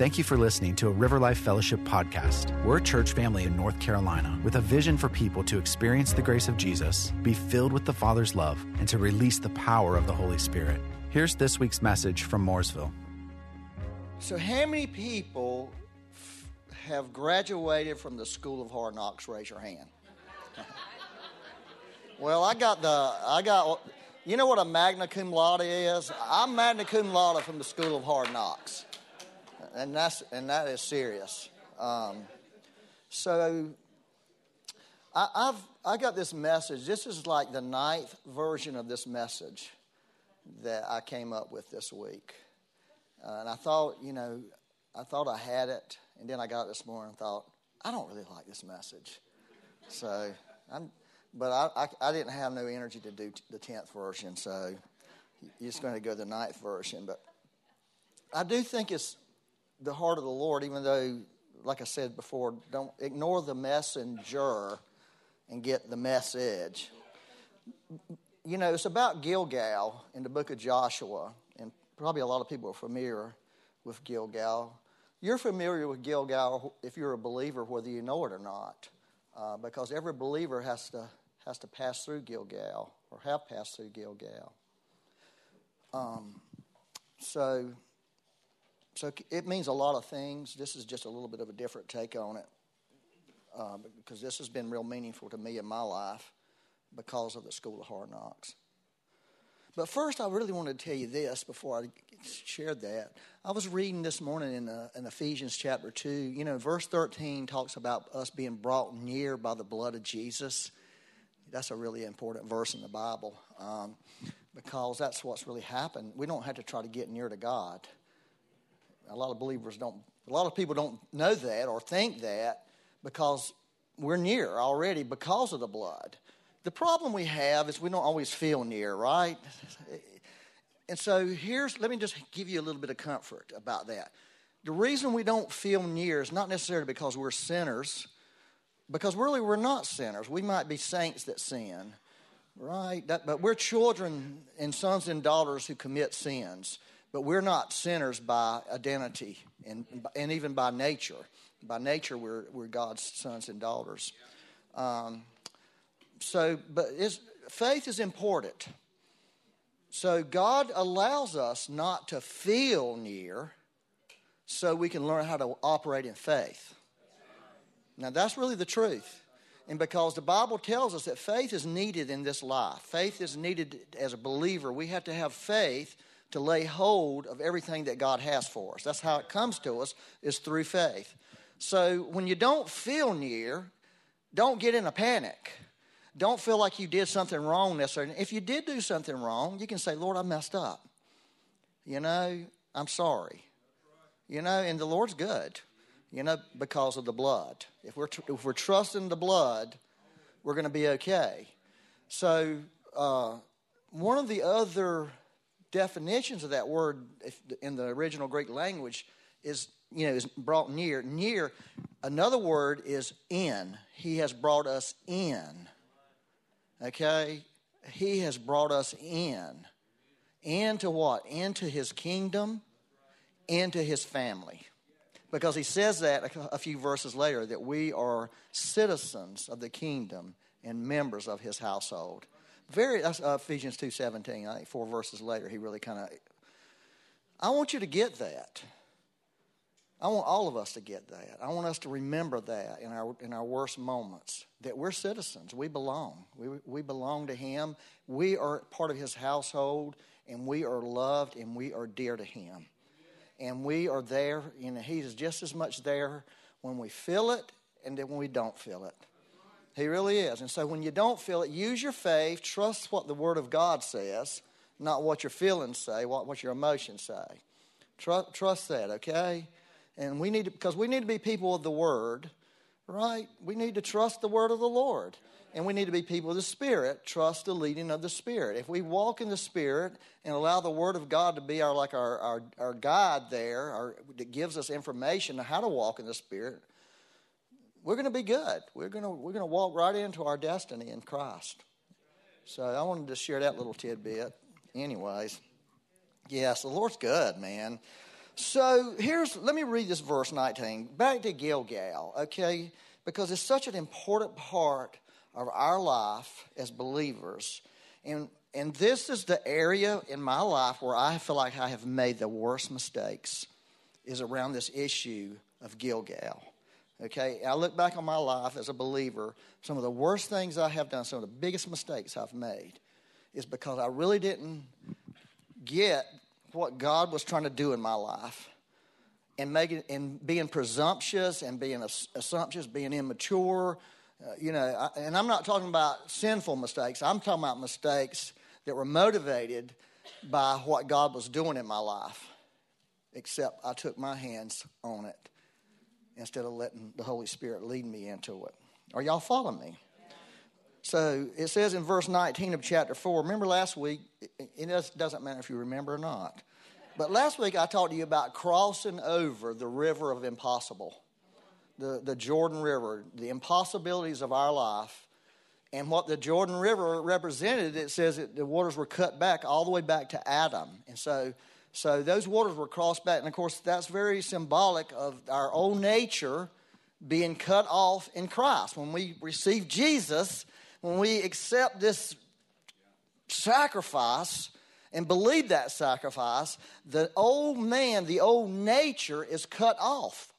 Thank you for listening to a River Life Fellowship podcast. We're a church family in North Carolina with a vision for people to experience the grace of Jesus, be filled with the Father's love, and to release the power of the Holy Spirit. Here's this week's message from Mooresville. So, how many people have graduated from the School of Hard Knocks? Raise your hand. well, I got the, I got, you know what a magna cum laude is? I'm magna cum laude from the School of Hard Knocks, and that's and that is serious. Um, so, I, I've I got this message. This is like the ninth version of this message that I came up with this week. Uh, and I thought, you know, I thought I had it, and then I got this morning and thought, I don't really like this message. So, I'm, but I, I, I didn't have no energy to do t- the 10th version, so you're just going to go the ninth version. But I do think it's the heart of the Lord, even though, like I said before, don't ignore the messenger and get the message. You know, it's about Gilgal in the book of Joshua and probably a lot of people are familiar with Gilgal. You're familiar with Gilgal if you're a believer, whether you know it or not, uh, because every believer has to has to pass through Gilgal or have passed through Gilgal. Um, so, so it means a lot of things. This is just a little bit of a different take on it, uh, because this has been real meaningful to me in my life because of the School of Hard Knocks. But first, I really want to tell you this before I shared that. I was reading this morning in, uh, in Ephesians chapter 2. You know, verse 13 talks about us being brought near by the blood of Jesus. That's a really important verse in the Bible um, because that's what's really happened. We don't have to try to get near to God. A lot of believers don't, a lot of people don't know that or think that because we're near already because of the blood. The problem we have is we don't always feel near, right? And so here's, let me just give you a little bit of comfort about that. The reason we don't feel near is not necessarily because we're sinners, because really we're not sinners. We might be saints that sin, right? That, but we're children and sons and daughters who commit sins. But we're not sinners by identity and, and even by nature. By nature, we're, we're God's sons and daughters. Um, so, but faith is important. So, God allows us not to feel near so we can learn how to operate in faith. Now, that's really the truth. And because the Bible tells us that faith is needed in this life, faith is needed as a believer. We have to have faith to lay hold of everything that God has for us. That's how it comes to us, is through faith. So when you don't feel near, don't get in a panic don't feel like you did something wrong necessarily. If you did do something wrong, you can say, Lord, I messed up. You know, I'm sorry. You know, and the Lord's good, you know, because of the blood. If we're, tr- if we're trusting the blood, we're going to be okay. So, uh, one of the other definitions of that word in the original Greek language is, you know, is brought near. Near, another word is in. He has brought us in. Okay? He has brought us in. Into what? Into his kingdom, into his family. Because he says that a few verses later that we are citizens of the kingdom and members of his household. Very that's uh, Ephesians 2:17. I think four verses later he really kind of I want you to get that. I want all of us to get that. I want us to remember that in our, in our worst moments that we're citizens. We belong. We, we belong to Him. We are part of His household, and we are loved and we are dear to Him. And we are there, and He is just as much there when we feel it and then when we don't feel it. He really is. And so when you don't feel it, use your faith, trust what the Word of God says, not what your feelings say, what, what your emotions say. Trust, trust that, okay? And we need to, because we need to be people of the Word, right? We need to trust the Word of the Lord. And we need to be people of the Spirit, trust the leading of the Spirit. If we walk in the Spirit and allow the Word of God to be our like our, our, our guide there, our, that gives us information on how to walk in the Spirit, we're going to be good. We're going to, we're going to walk right into our destiny in Christ. So I wanted to share that little tidbit. Anyways, yes, the Lord's good, man. So here's, let me read this verse 19. Back to Gilgal, okay? Because it's such an important part of our life as believers. And, and this is the area in my life where I feel like I have made the worst mistakes, is around this issue of Gilgal. Okay, I look back on my life as a believer, some of the worst things I have done, some of the biggest mistakes I've made, is because I really didn't get what God was trying to do in my life. And making and being presumptuous and being assumptuous, being immature, uh, you know. I, and I'm not talking about sinful mistakes. I'm talking about mistakes that were motivated by what God was doing in my life. Except I took my hands on it instead of letting the Holy Spirit lead me into it. Are y'all following me? So it says in verse 19 of chapter 4, remember last week, it doesn't matter if you remember or not, but last week I talked to you about crossing over the river of impossible, the, the Jordan River, the impossibilities of our life. And what the Jordan River represented, it says that the waters were cut back all the way back to Adam. And so so those waters were crossed back. And of course, that's very symbolic of our old nature being cut off in Christ. When we receive Jesus, when we accept this sacrifice and believe that sacrifice, the old man, the old nature is cut off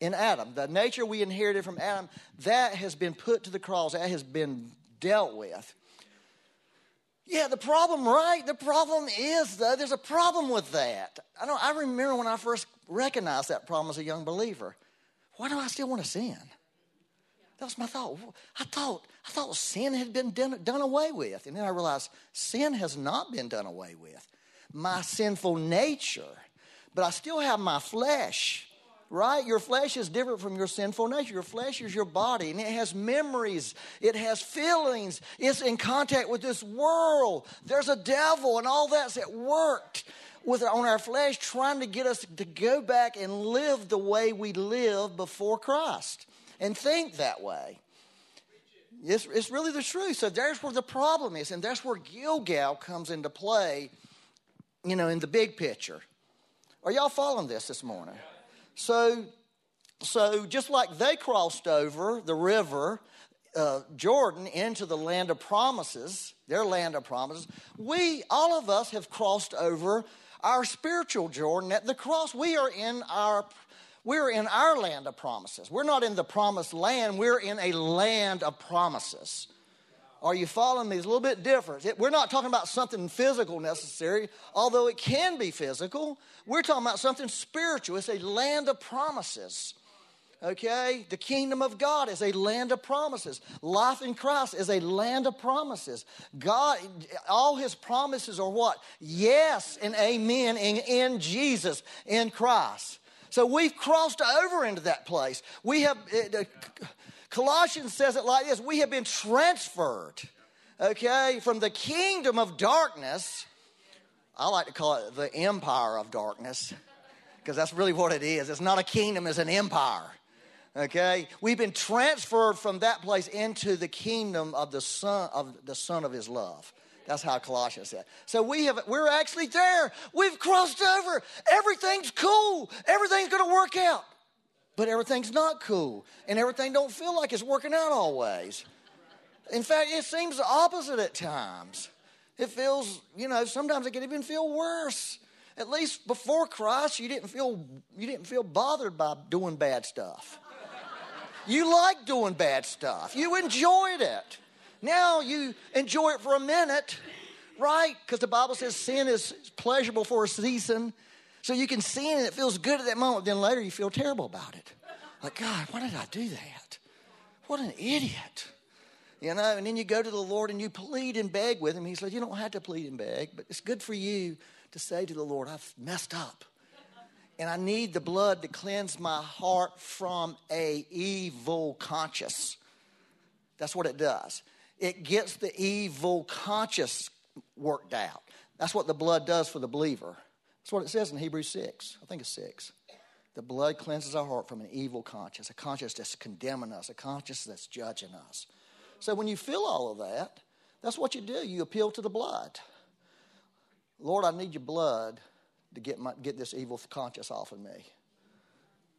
in Adam. The nature we inherited from Adam, that has been put to the cross, that has been dealt with. Yeah, the problem, right? The problem is, though, there's a problem with that. I don't. I remember when I first recognized that problem as a young believer. Why do I still want to sin? That was my thought. I thought I thought sin had been done, done away with, and then I realized sin has not been done away with. My sinful nature, but I still have my flesh right? Your flesh is different from your sinful nature. Your flesh is your body, and it has memories, it has feelings, it's in contact with this world. There's a devil, and all that's at work with on our flesh, trying to get us to go back and live the way we lived before Christ and think that way. It's, it's really the truth. So there's where the problem is, and that's where Gilgal comes into play, you know, in the big picture. Are y'all following this this morning? So, so just like they crossed over the river uh, Jordan into the land of promises, their land of promises, we, all of us, have crossed over our spiritual Jordan at the cross. We are in our we're in our land of promises. We're not in the promised land, we're in a land of promises. Are you following me? It's a little bit different. It, we're not talking about something physical necessary, although it can be physical. We're talking about something spiritual. It's a land of promises. Okay? The kingdom of God is a land of promises. Life in Christ is a land of promises. God, all his promises are what? Yes and amen in, in Jesus, in Christ. So we've crossed over into that place. We have. Uh, Colossians says it like this We have been transferred, okay, from the kingdom of darkness. I like to call it the empire of darkness because that's really what it is. It's not a kingdom, it's an empire. Okay? We've been transferred from that place into the kingdom of the son of the son of his love. That's how Colossians said. So we have we're actually there. We've crossed over. Everything's cool. Everything's going to work out but everything's not cool and everything don't feel like it's working out always. In fact it seems the opposite at times. It feels you know sometimes it can even feel worse. At least before christ you didn't feel you didn't feel bothered by doing bad stuff. You liked doing bad stuff. You enjoyed it. Now you enjoy it for a minute right? Because the bible says sin is pleasurable for a season so you can sin and it feels good at that moment, then later you feel terrible about it. Like, God, why did I do that? What an idiot. You know, and then you go to the Lord and you plead and beg with him. He says, You don't have to plead and beg, but it's good for you to say to the Lord, I've messed up. And I need the blood to cleanse my heart from a evil conscience. That's what it does. It gets the evil conscience worked out. That's what the blood does for the believer. That's what it says in Hebrews 6. I think it's 6. The blood cleanses our heart from an evil conscience, a conscience that's condemning us, a conscience that's judging us. So when you feel all of that, that's what you do. You appeal to the blood. Lord, I need your blood to get, my, get this evil conscience off of me.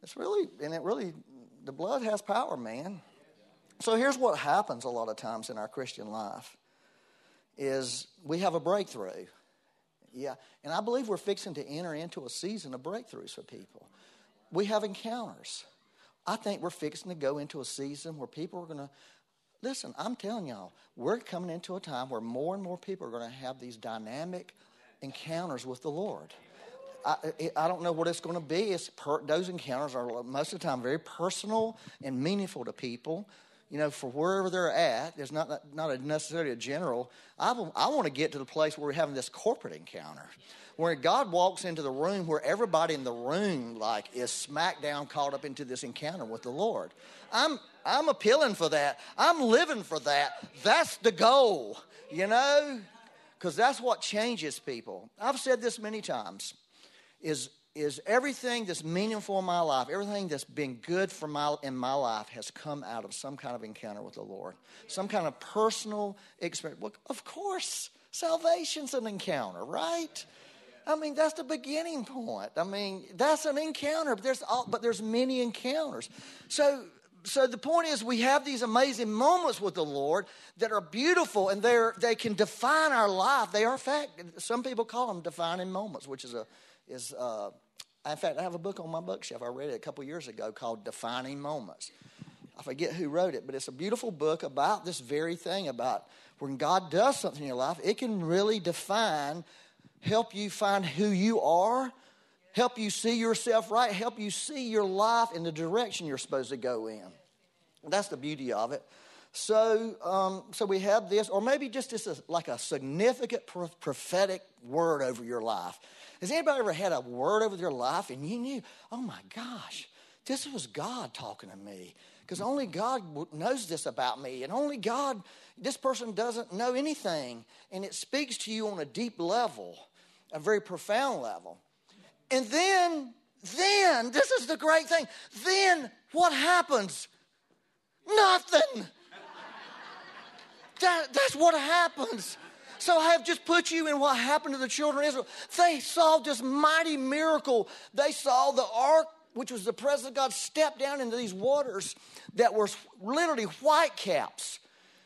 It's really, and it really, the blood has power, man. So here's what happens a lot of times in our Christian life is we have a breakthrough. Yeah, and I believe we're fixing to enter into a season of breakthroughs for people. We have encounters. I think we're fixing to go into a season where people are going to listen. I'm telling y'all, we're coming into a time where more and more people are going to have these dynamic encounters with the Lord. I, I don't know what it's going to be. It's per, those encounters are most of the time very personal and meaningful to people you know, for wherever they're at. There's not, not a necessarily a general. I, I want to get to the place where we're having this corporate encounter, where God walks into the room where everybody in the room, like, is smack down caught up into this encounter with the Lord. I'm, I'm appealing for that. I'm living for that. That's the goal, you know, because that's what changes people. I've said this many times is is everything that's meaningful in my life, everything that's been good for my, in my life has come out of some kind of encounter with the Lord, some kind of personal experience. Well, of course, salvation's an encounter, right? I mean, that's the beginning point. I mean, that's an encounter, but there's all, but there's many encounters. So, so the point is, we have these amazing moments with the Lord that are beautiful, and they're they can define our life. They are fact. Some people call them defining moments, which is a is, uh, in fact, I have a book on my bookshelf. I read it a couple years ago called Defining Moments. I forget who wrote it, but it's a beautiful book about this very thing about when God does something in your life, it can really define, help you find who you are, help you see yourself right, help you see your life in the direction you're supposed to go in. That's the beauty of it. So, um, so we have this, or maybe just this is like a significant prophetic word over your life. Has anybody ever had a word over their life and you knew, oh my gosh, this was God talking to me? Because only God knows this about me, and only God, this person doesn't know anything. And it speaks to you on a deep level, a very profound level. And then, then, this is the great thing. Then what happens? Nothing. That, that's what happens. So I have just put you in what happened to the children of Israel. They saw this mighty miracle. They saw the ark, which was the presence of God, step down into these waters that were literally white caps,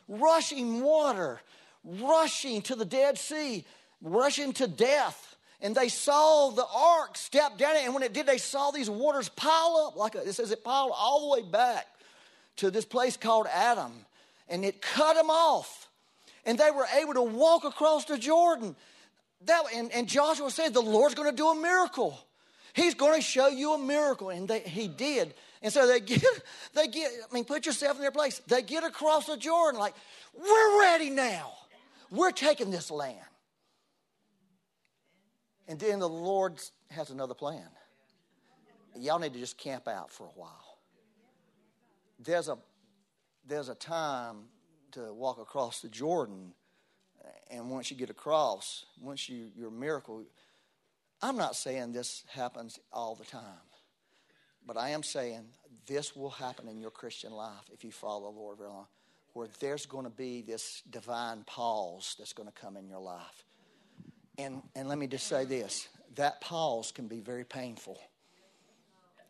rushing water, rushing to the Dead Sea, rushing to death. And they saw the ark step down, and when it did, they saw these waters pile up like a, it says it piled all the way back to this place called Adam, and it cut them off and they were able to walk across the Jordan. That, and, and Joshua said, The Lord's going to do a miracle. He's going to show you a miracle. And they, he did. And so they get, they get, I mean, put yourself in their place. They get across the Jordan like, we're ready now. We're taking this land. And then the Lord has another plan. Y'all need to just camp out for a while. There's a, there's a time to walk across the Jordan. And once you get across, once you, your miracle, I'm not saying this happens all the time, but I am saying this will happen in your Christian life if you follow the Lord very long, where there's going to be this divine pause that's going to come in your life. And, and let me just say this that pause can be very painful.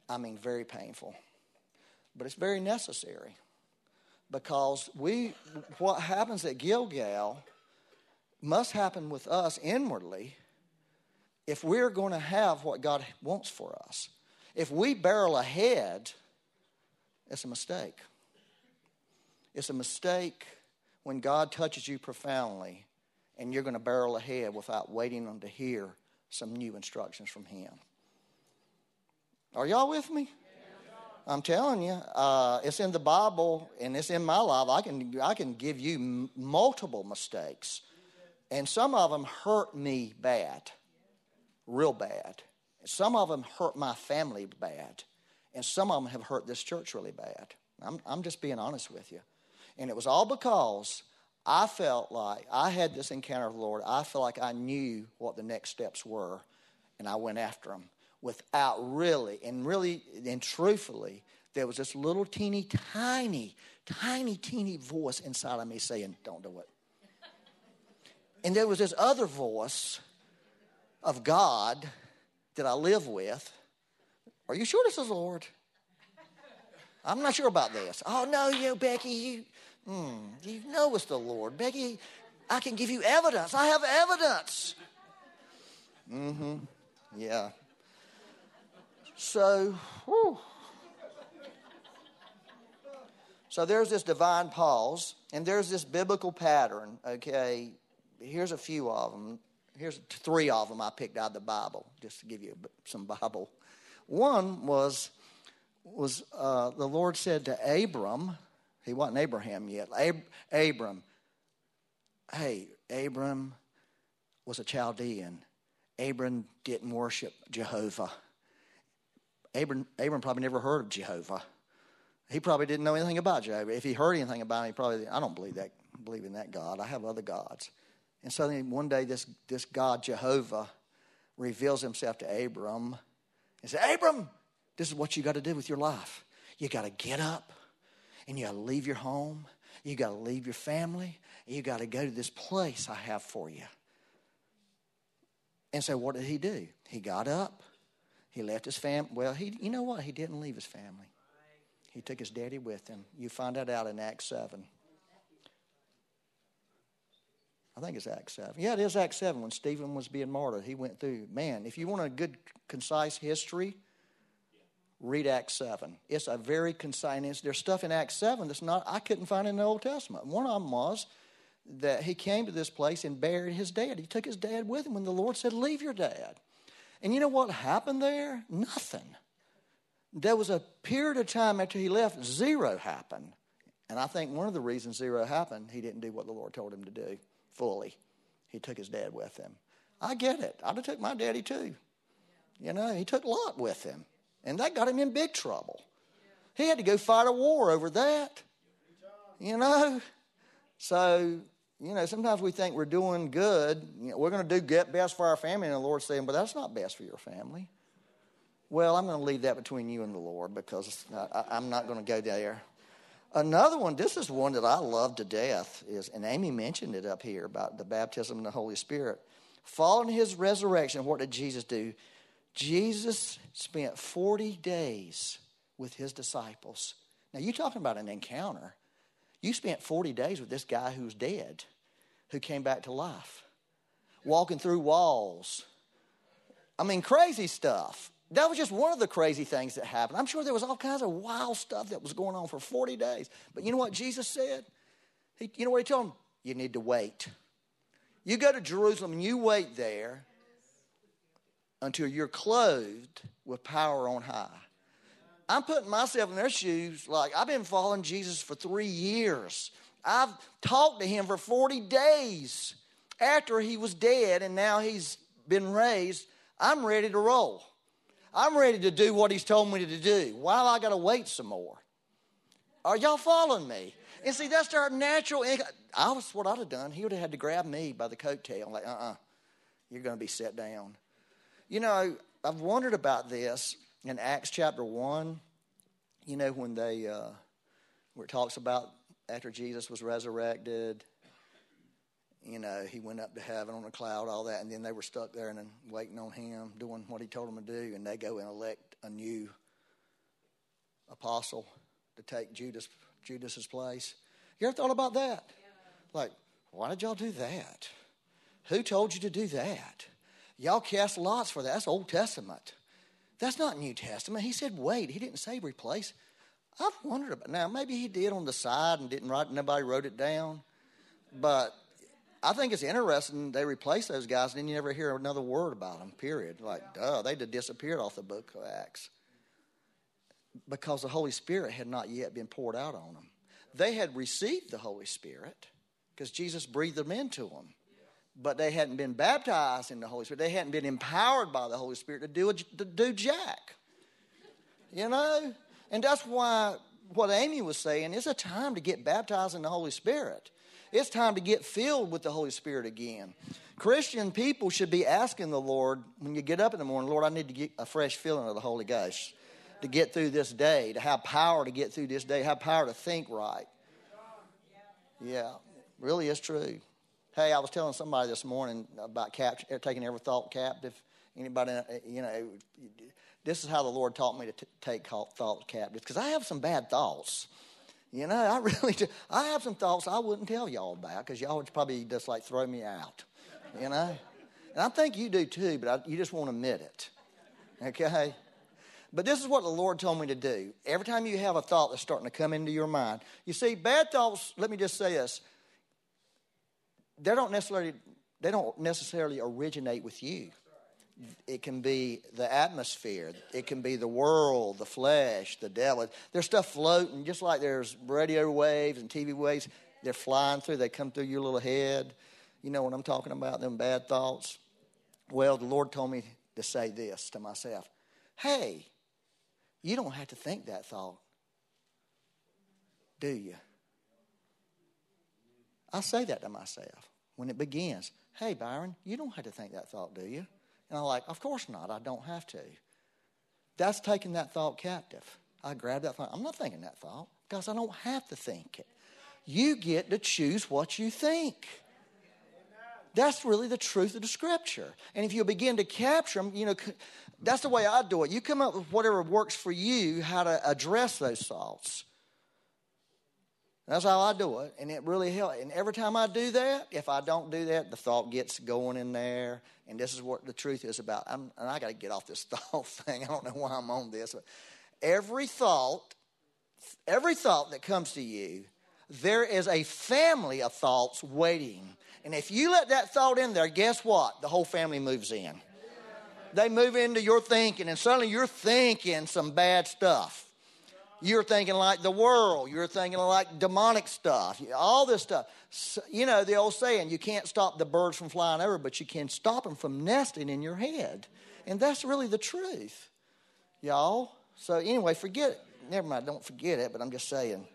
I mean, very painful. But it's very necessary because we what happens at Gilgal must happen with us inwardly if we're going to have what God wants for us. If we barrel ahead, it's a mistake. It's a mistake when God touches you profoundly and you're going to barrel ahead without waiting on to hear some new instructions from Him. Are y'all with me? I'm telling you, uh, it's in the Bible and it's in my life. I can, I can give you m- multiple mistakes, and some of them hurt me bad, real bad. Some of them hurt my family bad, and some of them have hurt this church really bad. I'm, I'm just being honest with you. And it was all because I felt like I had this encounter with the Lord. I felt like I knew what the next steps were, and I went after them without really, and really, and truthfully, there was this little teeny, tiny, tiny, teeny voice inside of me saying, Don't do it. And there was this other voice of God that I live with, Are you sure this is the Lord? I'm not sure about this. Oh, no, you, Becky, you, mm, you know it's the Lord. Becky, I can give you evidence. I have evidence. Mm hmm. Yeah. So, whew. So there's this divine pause, and there's this biblical pattern, okay? Here's a few of them. Here's three of them I picked out of the Bible, just to give you some Bible. One was, was uh, the Lord said to Abram, he wasn't Abraham yet, Ab- Abram, hey, Abram was a Chaldean. Abram didn't worship Jehovah. Abram, Abram probably never heard of Jehovah. He probably didn't know anything about Jehovah. If he heard anything about him, he probably, I don't believe that, believe in that God. I have other gods. And suddenly one day this, this God, Jehovah, reveals himself to Abram and says, Abram, this is what you got to do with your life. You got to get up and you got to leave your home. You got to leave your family. You got to go to this place I have for you. And so what did he do? He got up. He left his family. Well, he, you know what? He didn't leave his family. He took his daddy with him. You find that out in Acts 7. I think it's Acts 7. Yeah, it is Acts 7 when Stephen was being martyred. He went through. Man, if you want a good, concise history, read Acts 7. It's a very concise. There's stuff in Acts 7 that's not, I couldn't find in the Old Testament. One of them was that he came to this place and buried his dad. He took his dad with him when the Lord said, Leave your dad. And you know what happened there? Nothing there was a period of time after he left, zero happened. And I think one of the reasons zero happened, he didn't do what the Lord told him to do fully. He took his dad with him. I get it. I'd have took my daddy too. You know, he took Lot with him. And that got him in big trouble. He had to go fight a war over that. You know? So, you know, sometimes we think we're doing good. You know, we're going to do get best for our family. And the Lord's saying, but that's not best for your family. Well, I'm going to leave that between you and the Lord because I, am not going to go there. Another one, this is one that I love to death, is, and Amy mentioned it up here about the baptism in the Holy Spirit. Following his resurrection, what did Jesus do? Jesus spent 40 days with his disciples. Now, you're talking about an encounter. You spent 40 days with this guy who's dead, who came back to life, walking through walls. I mean, crazy stuff. That was just one of the crazy things that happened. I'm sure there was all kinds of wild stuff that was going on for 40 days. But you know what Jesus said? He, you know what he told them? You need to wait. You go to Jerusalem and you wait there until you're clothed with power on high. I'm putting myself in their shoes like I've been following Jesus for three years. I've talked to him for 40 days after he was dead and now he's been raised. I'm ready to roll. I'm ready to do what he's told me to do. Why I got to wait some more? Are y'all following me? And see, that's our natural. I was what I'd have done. He would have had to grab me by the coattail, like, uh uh-uh, uh, you are going to be set down. You know, I've wondered about this in Acts chapter 1. You know, when they, uh, where it talks about after Jesus was resurrected you know, he went up to heaven on a cloud, all that, and then they were stuck there and waiting on him, doing what he told them to do, and they go and elect a new apostle to take Judas Judas's place. You ever thought about that? Yeah. Like, why did y'all do that? Who told you to do that? Y'all cast lots for that. That's Old Testament. That's not New Testament. He said, wait. He didn't say replace. I've wondered about now. Maybe he did on the side and didn't write. Nobody wrote it down. But I think it's interesting they replaced those guys and then you never hear another word about them, period. Like, duh, they just disappeared off the book of Acts because the Holy Spirit had not yet been poured out on them. They had received the Holy Spirit because Jesus breathed them into them, but they hadn't been baptized in the Holy Spirit. They hadn't been empowered by the Holy Spirit to do, a, to do jack. You know? And that's why what Amy was saying is a time to get baptized in the Holy Spirit. It's time to get filled with the Holy Spirit again. Christian people should be asking the Lord when you get up in the morning, Lord, I need to get a fresh filling of the Holy Ghost to get through this day, to have power to get through this day, have power to think right. Yeah, really is true. Hey, I was telling somebody this morning about cap- taking every thought captive Anybody, uh, you know, this is how the Lord taught me to t- take thoughts captive because I have some bad thoughts. You know, I really do. I have some thoughts I wouldn't tell y'all about because y'all would probably just like throw me out. You know? And I think you do too, but I, you just won't admit it. Okay? But this is what the Lord told me to do. Every time you have a thought that's starting to come into your mind, you see, bad thoughts, let me just say this, they don't necessarily, they don't necessarily originate with you. It can be the atmosphere. It can be the world, the flesh, the devil. There's stuff floating, just like there's radio waves and TV waves. They're flying through. They come through your little head. You know what I'm talking about, them bad thoughts? Well, the Lord told me to say this to myself Hey, you don't have to think that thought, do you? I say that to myself when it begins. Hey, Byron, you don't have to think that thought, do you? And I'm like, Of course not. I don't have to. That's taking that thought captive. I grab that thought. I'm not thinking that thought because I don't have to think it. You get to choose what you think. That's really the truth of the scripture. And if you begin to capture them, you know, that's the way I do it. You come up with whatever works for you, how to address those thoughts. That's how I do it, and it really helps. And every time I do that, if I don't do that, the thought gets going in there. And this is what the truth is about. I'm, and I got to get off this thought thing. I don't know why I'm on this, but every thought, every thought that comes to you, there is a family of thoughts waiting and if you let that thought in there, guess what? The whole family moves in. They move into your thinking, and suddenly you're thinking some bad stuff. You're thinking like the world. You're thinking like demonic stuff. All this stuff. So, you know, the old saying, you can't stop the birds from flying over, but you can stop them from nesting in your head. And that's really the truth, y'all. So, anyway, forget it. Never mind, don't forget it, but I'm just saying.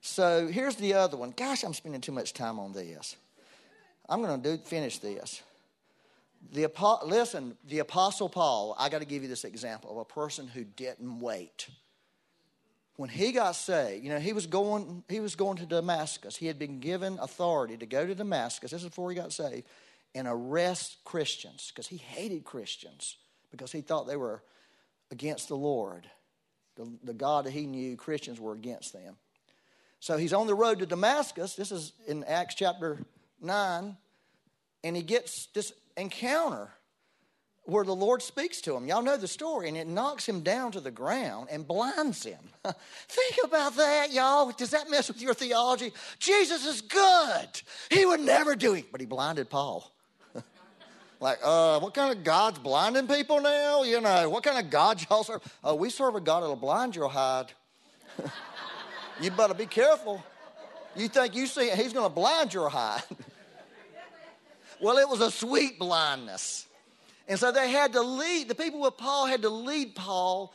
So here's the other one. Gosh, I'm spending too much time on this. I'm going to do finish this. The listen, the apostle Paul. I got to give you this example of a person who didn't wait. When he got saved, you know, he was going. He was going to Damascus. He had been given authority to go to Damascus. This is before he got saved, and arrest Christians because he hated Christians because he thought they were against the Lord, the, the God that he knew. Christians were against them. So he's on the road to Damascus. This is in Acts chapter 9. And he gets this encounter where the Lord speaks to him. Y'all know the story, and it knocks him down to the ground and blinds him. Think about that, y'all. Does that mess with your theology? Jesus is good. He would never do it, but he blinded Paul. like, uh, what kind of God's blinding people now? You know, what kind of God y'all serve? Oh, we serve a God that'll blind your hide. You better be careful. You think you see he's going to blind your eye. Well, it was a sweet blindness. And so they had to lead, the people with Paul had to lead Paul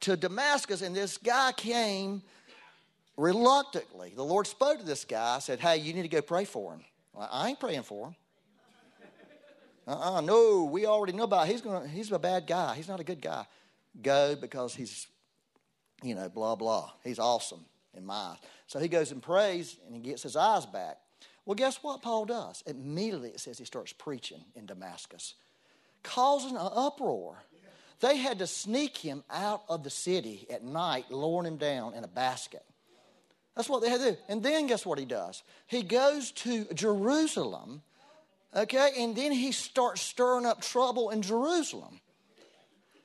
to Damascus, and this guy came reluctantly. The Lord spoke to this guy, said, Hey, you need to go pray for him. Well, I ain't praying for him. Uh-uh, no, we already know about it. he's gonna he's a bad guy. He's not a good guy. Go because he's, you know, blah blah. He's awesome in my eyes. So he goes and prays and he gets his eyes back. Well, guess what Paul does? Immediately it says he starts preaching in Damascus, causing an uproar. They had to sneak him out of the city at night, lowering him down in a basket. That's what they had to do. And then guess what he does? He goes to Jerusalem, okay, and then he starts stirring up trouble in Jerusalem.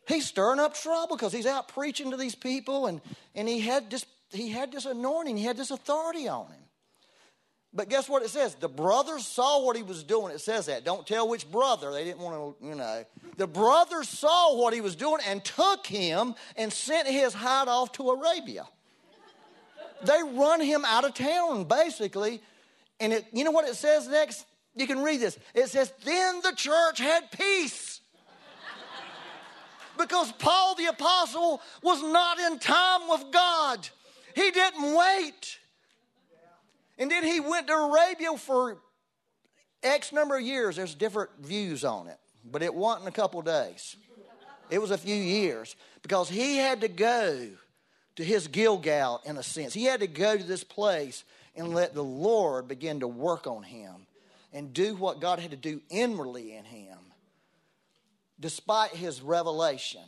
He's stirring up trouble because he's out preaching to these people, and, and he had this he had this anointing, he had this authority on him. But guess what it says? The brothers saw what he was doing. It says that. Don't tell which brother. They didn't want to, you know. The brothers saw what he was doing and took him and sent his hide off to Arabia. they run him out of town, basically. And it, you know what it says next? You can read this. It says, Then the church had peace. because Paul the apostle was not in time with God. He didn't wait. And then he went to Arabia for X number of years. There's different views on it, but it wasn't a couple days. It was a few years because he had to go to his Gilgal in a sense. He had to go to this place and let the Lord begin to work on him and do what God had to do inwardly in him. despite his revelation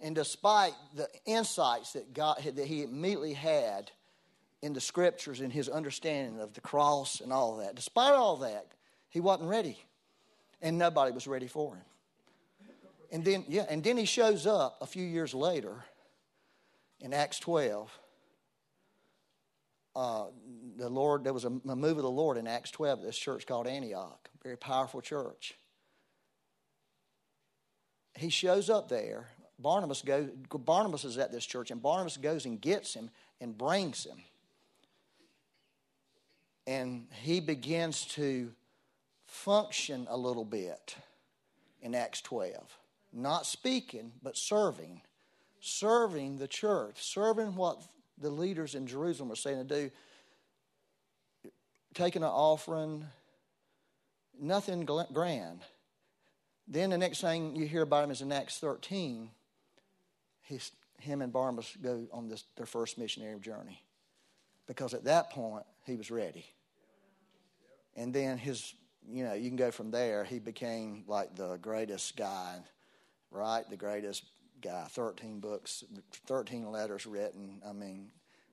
and despite the insights that God that he immediately had in the scriptures and his understanding of the cross and all that, despite all that, he wasn't ready. And nobody was ready for him. And then, yeah, and then he shows up a few years later in Acts 12. Uh, the Lord, there was a, a move of the Lord in Acts 12 this church called Antioch, very powerful church. He shows up there. Barnabas goes, Barnabas is at this church, and Barnabas goes and gets him and brings him. And he begins to function a little bit in Acts 12. Not speaking, but serving. Serving the church, serving what the leaders in Jerusalem were saying to do, taking an offering, nothing grand. Then the next thing you hear about him is in Acts 13. He's, him and Barnabas go on this, their first missionary journey. Because at that point, he was ready. And then his, you know, you can go from there. He became like the greatest guy, right? The greatest guy. 13 books, 13 letters written. I mean,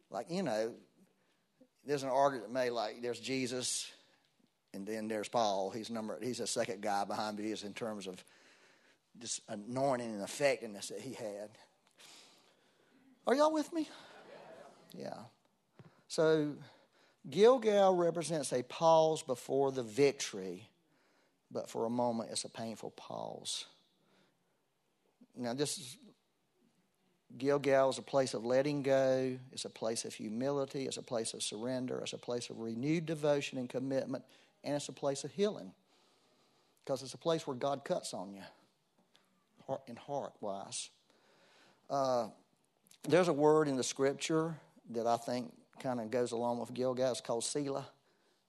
like, you know, there's an argument made like there's Jesus and then there's Paul. He's number he's a second guy behind Jesus in terms of this anointing and effectiveness that he had. Are y'all with me? Yeah. So Gilgal represents a pause before the victory, but for a moment it's a painful pause. Now, this is, Gilgal is a place of letting go, it's a place of humility, it's a place of surrender, it's a place of renewed devotion and commitment, and it's a place of healing. Because it's a place where God cuts on you, heart and heart wise. Uh, there's a word in the scripture that I think kind of goes along with Gilgal. It's called Selah.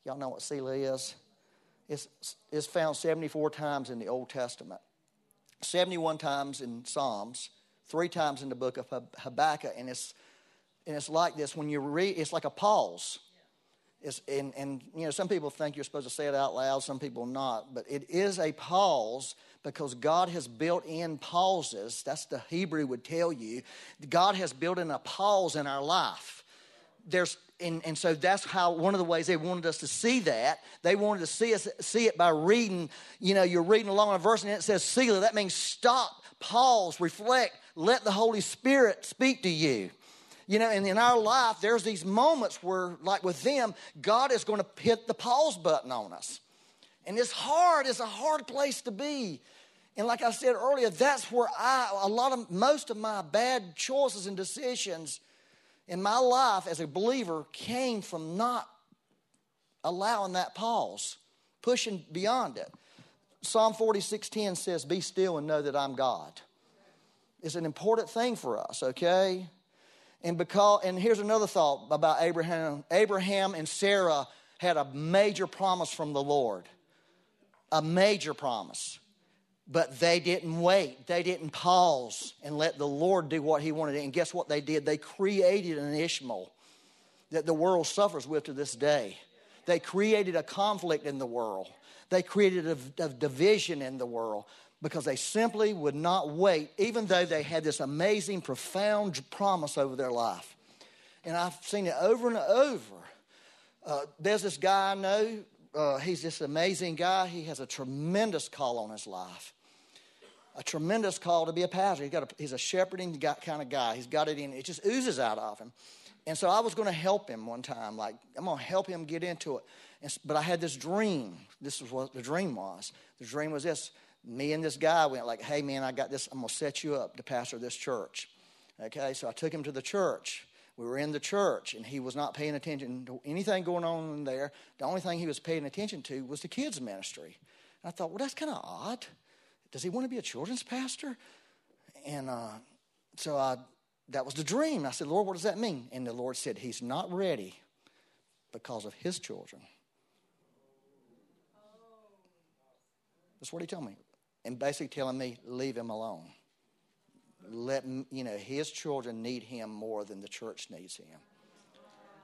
Y'all know what Selah is? It's, it's found 74 times in the Old Testament, 71 times in Psalms, three times in the book of Habakkuk. And it's, and it's like this when you read, it's like a pause. It's, and, and, you know, some people think you're supposed to say it out loud, some people not. But it is a pause because God has built in pauses. That's the Hebrew would tell you. God has built in a pause in our life there's and, and so that's how one of the ways they wanted us to see that. They wanted to see us see it by reading you know you're reading along a verse and it says Selah. that means stop pause reflect let the holy spirit speak to you. You know and in our life there's these moments where like with them god is going to hit the pause button on us. And it's hard it's a hard place to be. And like i said earlier that's where i a lot of most of my bad choices and decisions in my life as a believer came from not allowing that pause, pushing beyond it. Psalm 46:10 says, "Be still and know that I'm God." It's an important thing for us, okay? And because and here's another thought about Abraham. Abraham and Sarah had a major promise from the Lord. A major promise. But they didn't wait. They didn't pause and let the Lord do what He wanted. And guess what they did? They created an Ishmael that the world suffers with to this day. They created a conflict in the world, they created a, a division in the world because they simply would not wait, even though they had this amazing, profound promise over their life. And I've seen it over and over. Uh, there's this guy I know uh, he's this amazing guy. He has a tremendous call on his life. A tremendous call to be a pastor. He's, got a, he's a shepherding kind of guy. He's got it in, it just oozes out of him. And so I was going to help him one time. Like, I'm going to help him get into it. And, but I had this dream. This is what the dream was. The dream was this me and this guy went like, hey, man, I got this. I'm going to set you up to pastor this church. Okay, so I took him to the church we were in the church and he was not paying attention to anything going on in there. The only thing he was paying attention to was the kids' ministry. And I thought, well, that's kind of odd. Does he want to be a children's pastor? And uh, so I, that was the dream. I said, Lord, what does that mean? And the Lord said, He's not ready because of his children. That's what he told me. And basically telling me, leave him alone let you know his children need him more than the church needs him.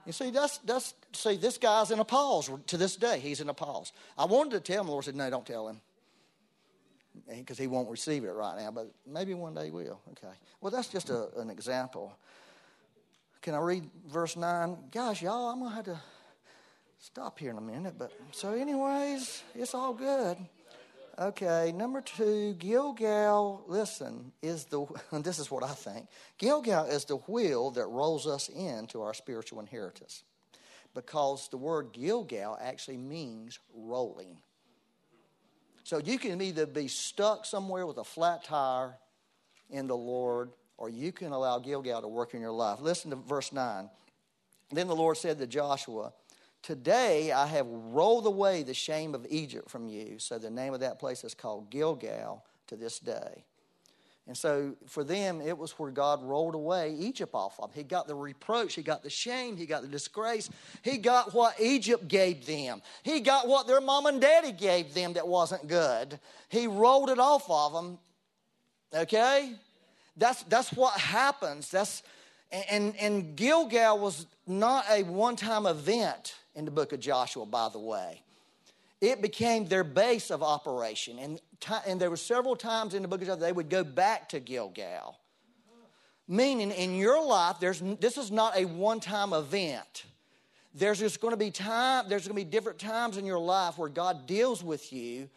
You see, that's that's see, this guy's in a pause to this day. He's in a pause. I wanted to tell him, the Lord said, No, don't tell him. because he won't receive it right now, but maybe one day he will. Okay. Well, that's just a, an example. Can I read verse 9? Gosh, y'all, I'm going to have to stop here in a minute. But so, anyways, it's all good. Okay, number two, Gilgal, listen, is the, and this is what I think Gilgal is the wheel that rolls us into our spiritual inheritance. Because the word Gilgal actually means rolling. So you can either be stuck somewhere with a flat tire in the Lord, or you can allow Gilgal to work in your life. Listen to verse 9. Then the Lord said to Joshua, Today I have rolled away the shame of Egypt from you. So the name of that place is called Gilgal to this day. And so for them, it was where God rolled away Egypt off of. He got the reproach, he got the shame, he got the disgrace, he got what Egypt gave them, he got what their mom and daddy gave them that wasn't good. He rolled it off of them. Okay? That's, that's what happens. That's, and, and Gilgal was not a one time event in the book of Joshua, by the way. It became their base of operation. And, and there were several times in the book of Joshua they would go back to Gilgal. Meaning, in your life, there's, this is not a one time event. There's just going to be time, there's going to be different times in your life where God deals with you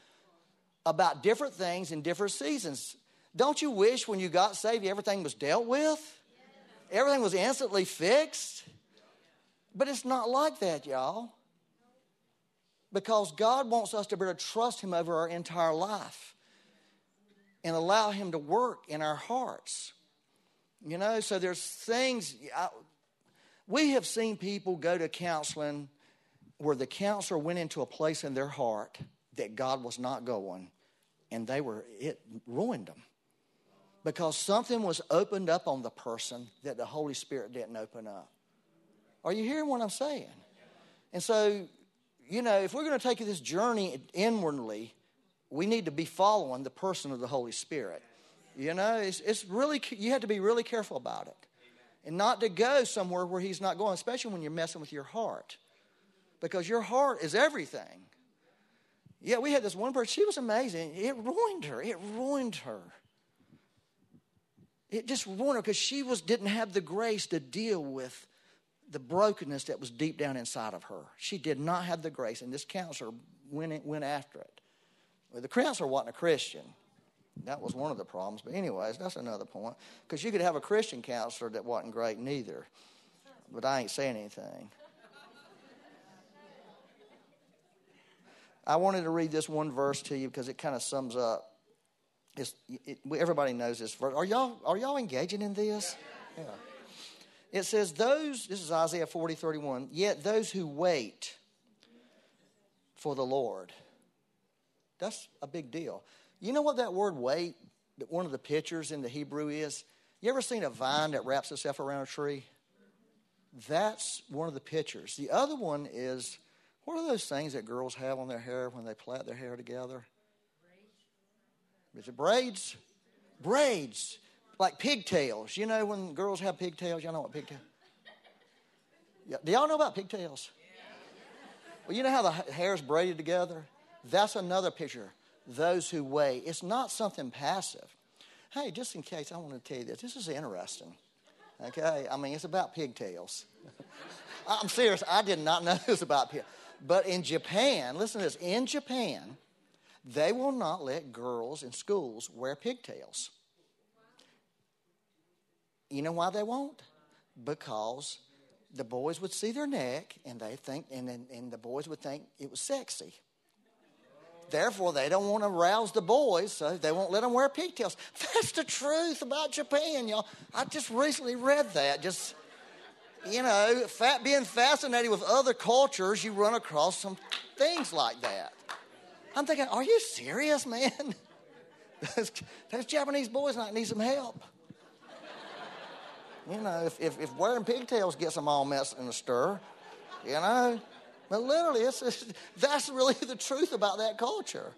about different things in different seasons. Don't you wish when you got saved everything was dealt with? Everything was instantly fixed? But it's not like that, y'all. Because God wants us to be able to trust Him over our entire life and allow Him to work in our hearts. You know, so there's things, I, we have seen people go to counseling where the counselor went into a place in their heart that God was not going, and they were, it ruined them. Because something was opened up on the person that the Holy Spirit didn't open up. Are you hearing what I'm saying? And so, you know, if we're going to take this journey inwardly, we need to be following the person of the Holy Spirit. You know, it's, it's really, you have to be really careful about it. And not to go somewhere where He's not going, especially when you're messing with your heart. Because your heart is everything. Yeah, we had this one person, she was amazing. It ruined her. It ruined her. It just ruined her because she was, didn't have the grace to deal with the brokenness that was deep down inside of her. She did not have the grace, and this counselor went, went after it. Well, the counselor wasn't a Christian. That was one of the problems. But, anyways, that's another point. Because you could have a Christian counselor that wasn't great neither. But I ain't saying anything. I wanted to read this one verse to you because it kind of sums up. It, everybody knows this verse. Are y'all, are y'all engaging in this? Yeah. It says, Those, this is Isaiah 40, 31, yet those who wait for the Lord. That's a big deal. You know what that word wait, one of the pictures in the Hebrew is? You ever seen a vine that wraps itself around a tree? That's one of the pictures. The other one is what are those things that girls have on their hair when they plait their hair together? Is it braids? Braids like pigtails. You know when girls have pigtails? Y'all know what pigtails? Yeah. Do y'all know about pigtails? Well, you know how the hair is braided together? That's another picture. Those who wait. It's not something passive. Hey, just in case, I want to tell you this. This is interesting. Okay? I mean, it's about pigtails. I'm serious. I did not know this about pigtails. But in Japan, listen to this. In Japan, they will not let girls in schools wear pigtails. You know why they won't? Because the boys would see their neck and they think, and, and, and the boys would think it was sexy. Therefore, they don't want to rouse the boys, so they won't let them wear pigtails. That's the truth about Japan, y'all. I just recently read that. Just, you know, fat, being fascinated with other cultures, you run across some things like that. I'm thinking, are you serious, man? those, those Japanese boys might need some help. You know, if, if, if wearing pigtails gets them all messed in a stir, you know. But literally, it's, it's, that's really the truth about that culture.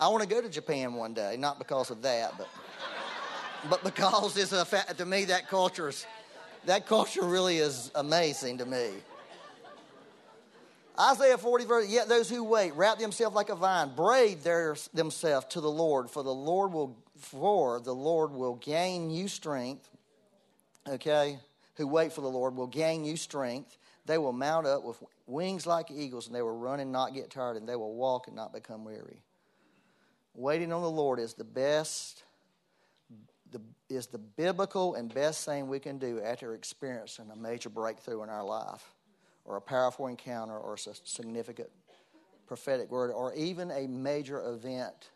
I want to go to Japan one day, not because of that, but but because it's a fact to me that culture is that culture really is amazing to me. Isaiah 40, verse, yet those who wait wrap themselves like a vine, braid their, themselves to the Lord, for the Lord will for the Lord will gain you strength. Okay? Who wait for the Lord will gain you strength. They will mount up with wings like eagles, and they will run and not get tired, and they will walk and not become weary. Waiting on the Lord is the best, the, is the biblical and best thing we can do after experiencing a major breakthrough in our life, or a powerful encounter, or a significant prophetic word, or even a major event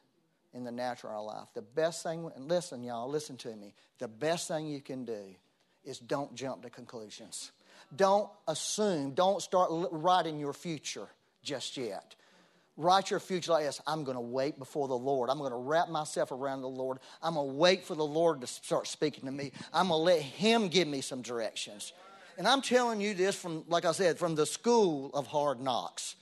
in the natural life. The best thing, and listen, y'all, listen to me. The best thing you can do is don't jump to conclusions. Don't assume, don't start writing your future just yet. Write your future like this I'm going to wait before the Lord. I'm going to wrap myself around the Lord. I'm going to wait for the Lord to start speaking to me. I'm going to let Him give me some directions. And I'm telling you this from, like I said, from the school of hard knocks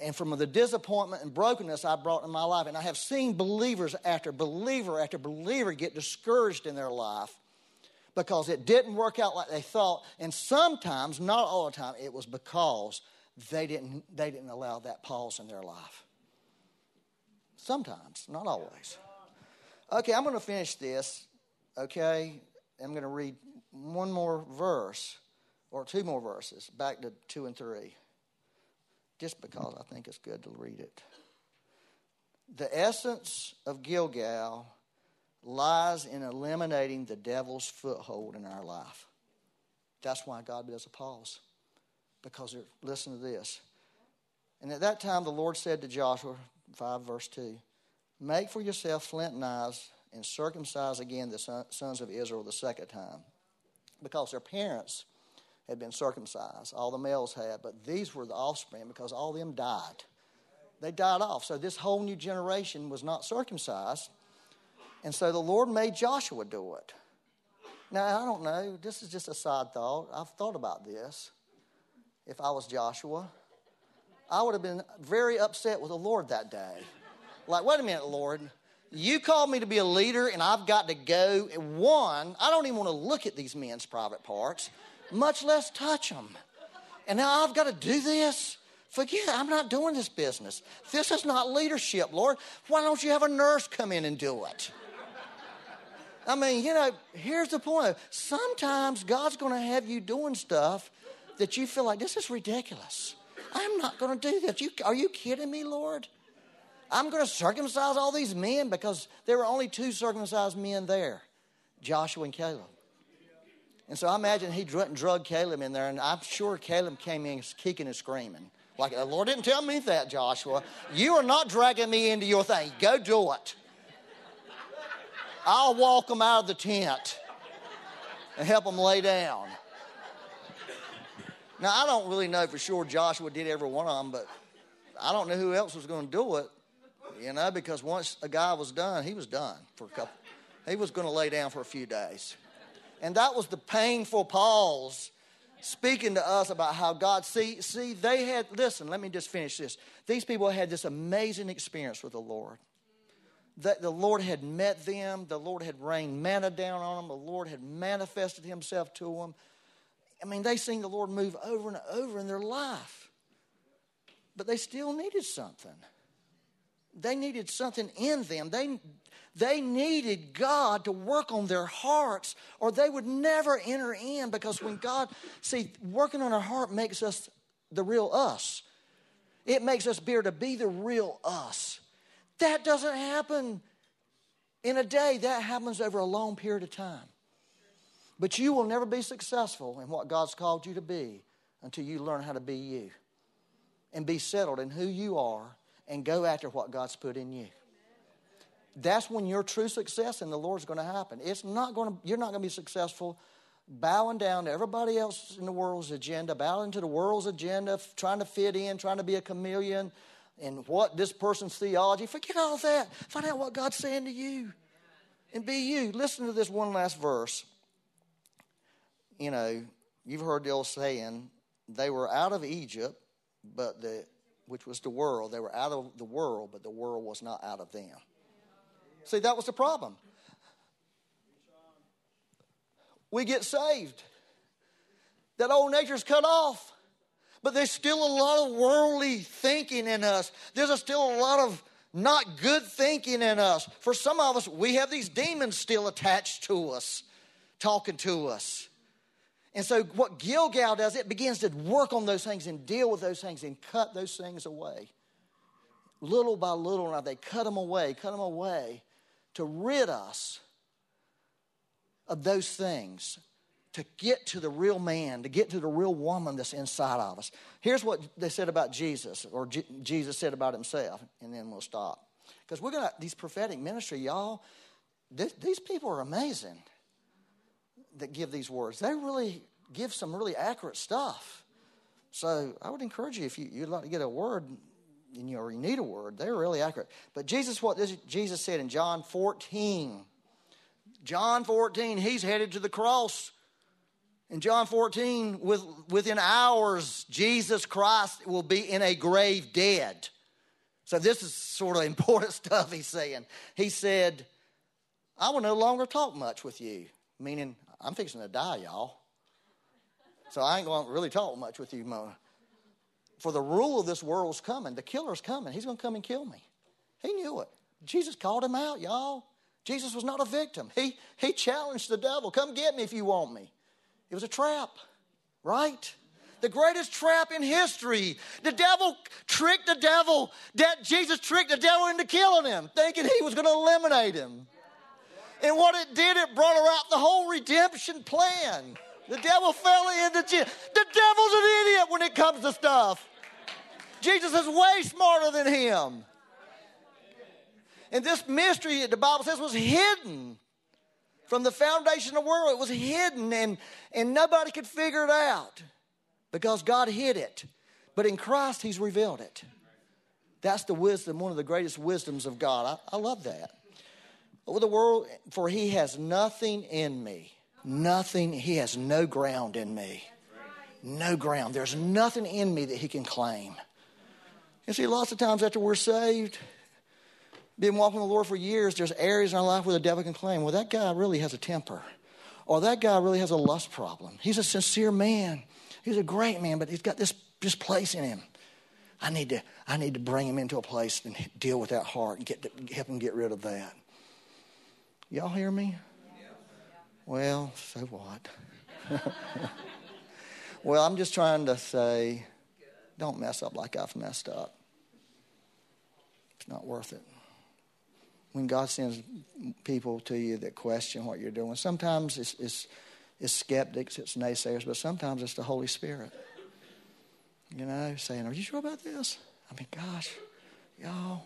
and from the disappointment and brokenness I brought in my life. And I have seen believers after believer after believer get discouraged in their life because it didn't work out like they thought. And sometimes, not all the time, it was because they didn't, they didn't allow that pause in their life. Sometimes, not always. Okay, I'm going to finish this, okay? I'm going to read one more verse, or two more verses, back to two and three, just because I think it's good to read it. The essence of Gilgal lies in eliminating the devil's foothold in our life. That's why God does a pause because listen to this. And at that time, the Lord said to Joshua, 5 verse 2, Make for yourself flint knives and circumcise again the sons of Israel the second time. Because their parents had been circumcised, all the males had, but these were the offspring because all of them died. They died off. So this whole new generation was not circumcised. And so the Lord made Joshua do it. Now, I don't know. This is just a side thought. I've thought about this if I was Joshua. I would have been very upset with the Lord that day. Like, wait a minute, Lord. You called me to be a leader, and I've got to go. One, I don't even want to look at these men's private parts, much less touch them. And now I've got to do this. Forget, I'm not doing this business. This is not leadership, Lord. Why don't you have a nurse come in and do it? I mean, you know, here's the point. Sometimes God's going to have you doing stuff that you feel like this is ridiculous. I'm not going to do this. You, are you kidding me, Lord? I'm going to circumcise all these men because there were only two circumcised men there Joshua and Caleb. And so I imagine he drug Caleb in there, and I'm sure Caleb came in kicking and screaming. Like, the Lord didn't tell me that, Joshua. You are not dragging me into your thing. Go do it. I'll walk them out of the tent and help them lay down. Now, I don't really know for sure Joshua did every one of them, but I don't know who else was going to do it, you know, because once a guy was done, he was done for a couple. He was going to lay down for a few days. And that was the painful pause speaking to us about how God see see they had listen, let me just finish this. These people had this amazing experience with the Lord. That the Lord had met them, the Lord had rained manna down on them, the Lord had manifested himself to them. I mean, they seen the Lord move over and over in their life, but they still needed something. They needed something in them. They, they needed God to work on their hearts, or they would never enter in because when God, see, working on our heart makes us the real us. It makes us be able to be the real us. That doesn't happen in a day, that happens over a long period of time. But you will never be successful in what God's called you to be until you learn how to be you and be settled in who you are and go after what God's put in you. That's when your true success in the Lord is going to happen. It's not going to, you're not going to be successful bowing down to everybody else in the world's agenda, bowing to the world's agenda, trying to fit in, trying to be a chameleon, and what this person's theology. Forget all that. Find out what God's saying to you and be you. Listen to this one last verse you know, you've heard the old saying, they were out of Egypt, but the which was the world. They were out of the world, but the world was not out of them. See, that was the problem. We get saved. That old nature's cut off. But there's still a lot of worldly thinking in us. There's a still a lot of not good thinking in us. For some of us, we have these demons still attached to us, talking to us. And so, what Gilgal does, it begins to work on those things and deal with those things and cut those things away. Little by little, now they cut them away, cut them away to rid us of those things, to get to the real man, to get to the real woman that's inside of us. Here's what they said about Jesus, or Jesus said about himself, and then we'll stop. Because we're going to, these prophetic ministry, y'all, this, these people are amazing that give these words. They really give some really accurate stuff. So I would encourage you if you, would like to get a word and you, or you need a word, they're really accurate. But Jesus, what this, Jesus said in John 14, John 14, he's headed to the cross. In John 14, with, within hours, Jesus Christ will be in a grave dead. So this is sort of important stuff he's saying. He said, I will no longer talk much with you, meaning I'm fixing to die, y'all. So I ain't going to really talk much with you, Mona. For the rule of this world's coming. The killer's coming. He's going to come and kill me. He knew it. Jesus called him out, y'all. Jesus was not a victim. He, he challenged the devil come get me if you want me. It was a trap, right? The greatest trap in history. The devil tricked the devil. That Jesus tricked the devil into killing him, thinking he was going to eliminate him. And what it did, it brought about the whole redemption plan. The devil fell into Jesus. The devil's an idiot when it comes to stuff. Jesus is way smarter than him. And this mystery, the Bible says, was hidden from the foundation of the world. It was hidden and, and nobody could figure it out because God hid it. But in Christ, He's revealed it. That's the wisdom, one of the greatest wisdoms of God. I, I love that. Over the world, for He has nothing in me Nothing, he has no ground in me. No ground. There's nothing in me that he can claim. You see, lots of times after we're saved, been walking with the Lord for years, there's areas in our life where the devil can claim, well, that guy really has a temper. Or that guy really has a lust problem. He's a sincere man. He's a great man, but he's got this, this place in him. I need to, I need to bring him into a place and deal with that heart and get to, help him get rid of that. Y'all hear me? Well, so what? well, I'm just trying to say don't mess up like I've messed up. It's not worth it. When God sends people to you that question what you're doing, sometimes it's, it's, it's skeptics, it's naysayers, but sometimes it's the Holy Spirit. You know, saying, Are you sure about this? I mean, gosh, y'all.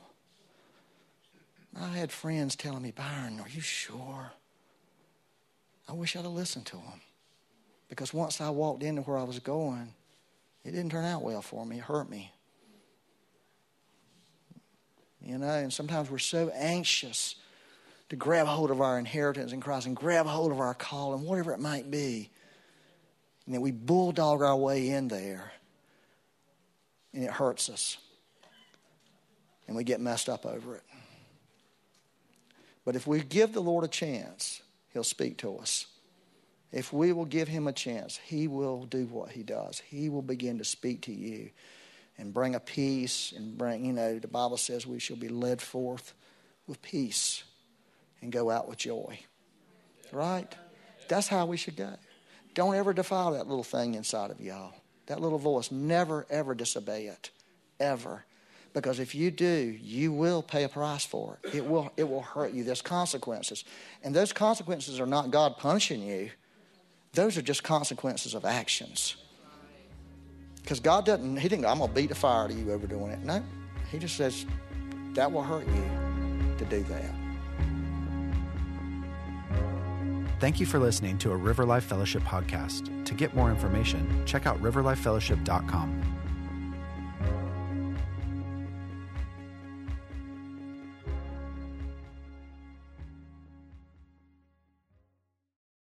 I had friends telling me, Byron, are you sure? I wish I'd have listened to them. Because once I walked into where I was going, it didn't turn out well for me. It hurt me. You know, and sometimes we're so anxious to grab hold of our inheritance in Christ and grab hold of our calling, whatever it might be. And then we bulldog our way in there. And it hurts us. And we get messed up over it. But if we give the Lord a chance, He'll speak to us. If we will give him a chance, he will do what he does. He will begin to speak to you and bring a peace and bring, you know, the Bible says we shall be led forth with peace and go out with joy. Right? That's how we should go. Don't ever defile that little thing inside of y'all. That little voice. Never, ever disobey it. Ever. Because if you do, you will pay a price for it. It will, it will hurt you. There's consequences. And those consequences are not God punishing you, those are just consequences of actions. Because God doesn't, He didn't I'm going to beat the fire to you over doing it. No. He just says, that will hurt you to do that. Thank you for listening to a River Life Fellowship podcast. To get more information, check out riverlifefellowship.com.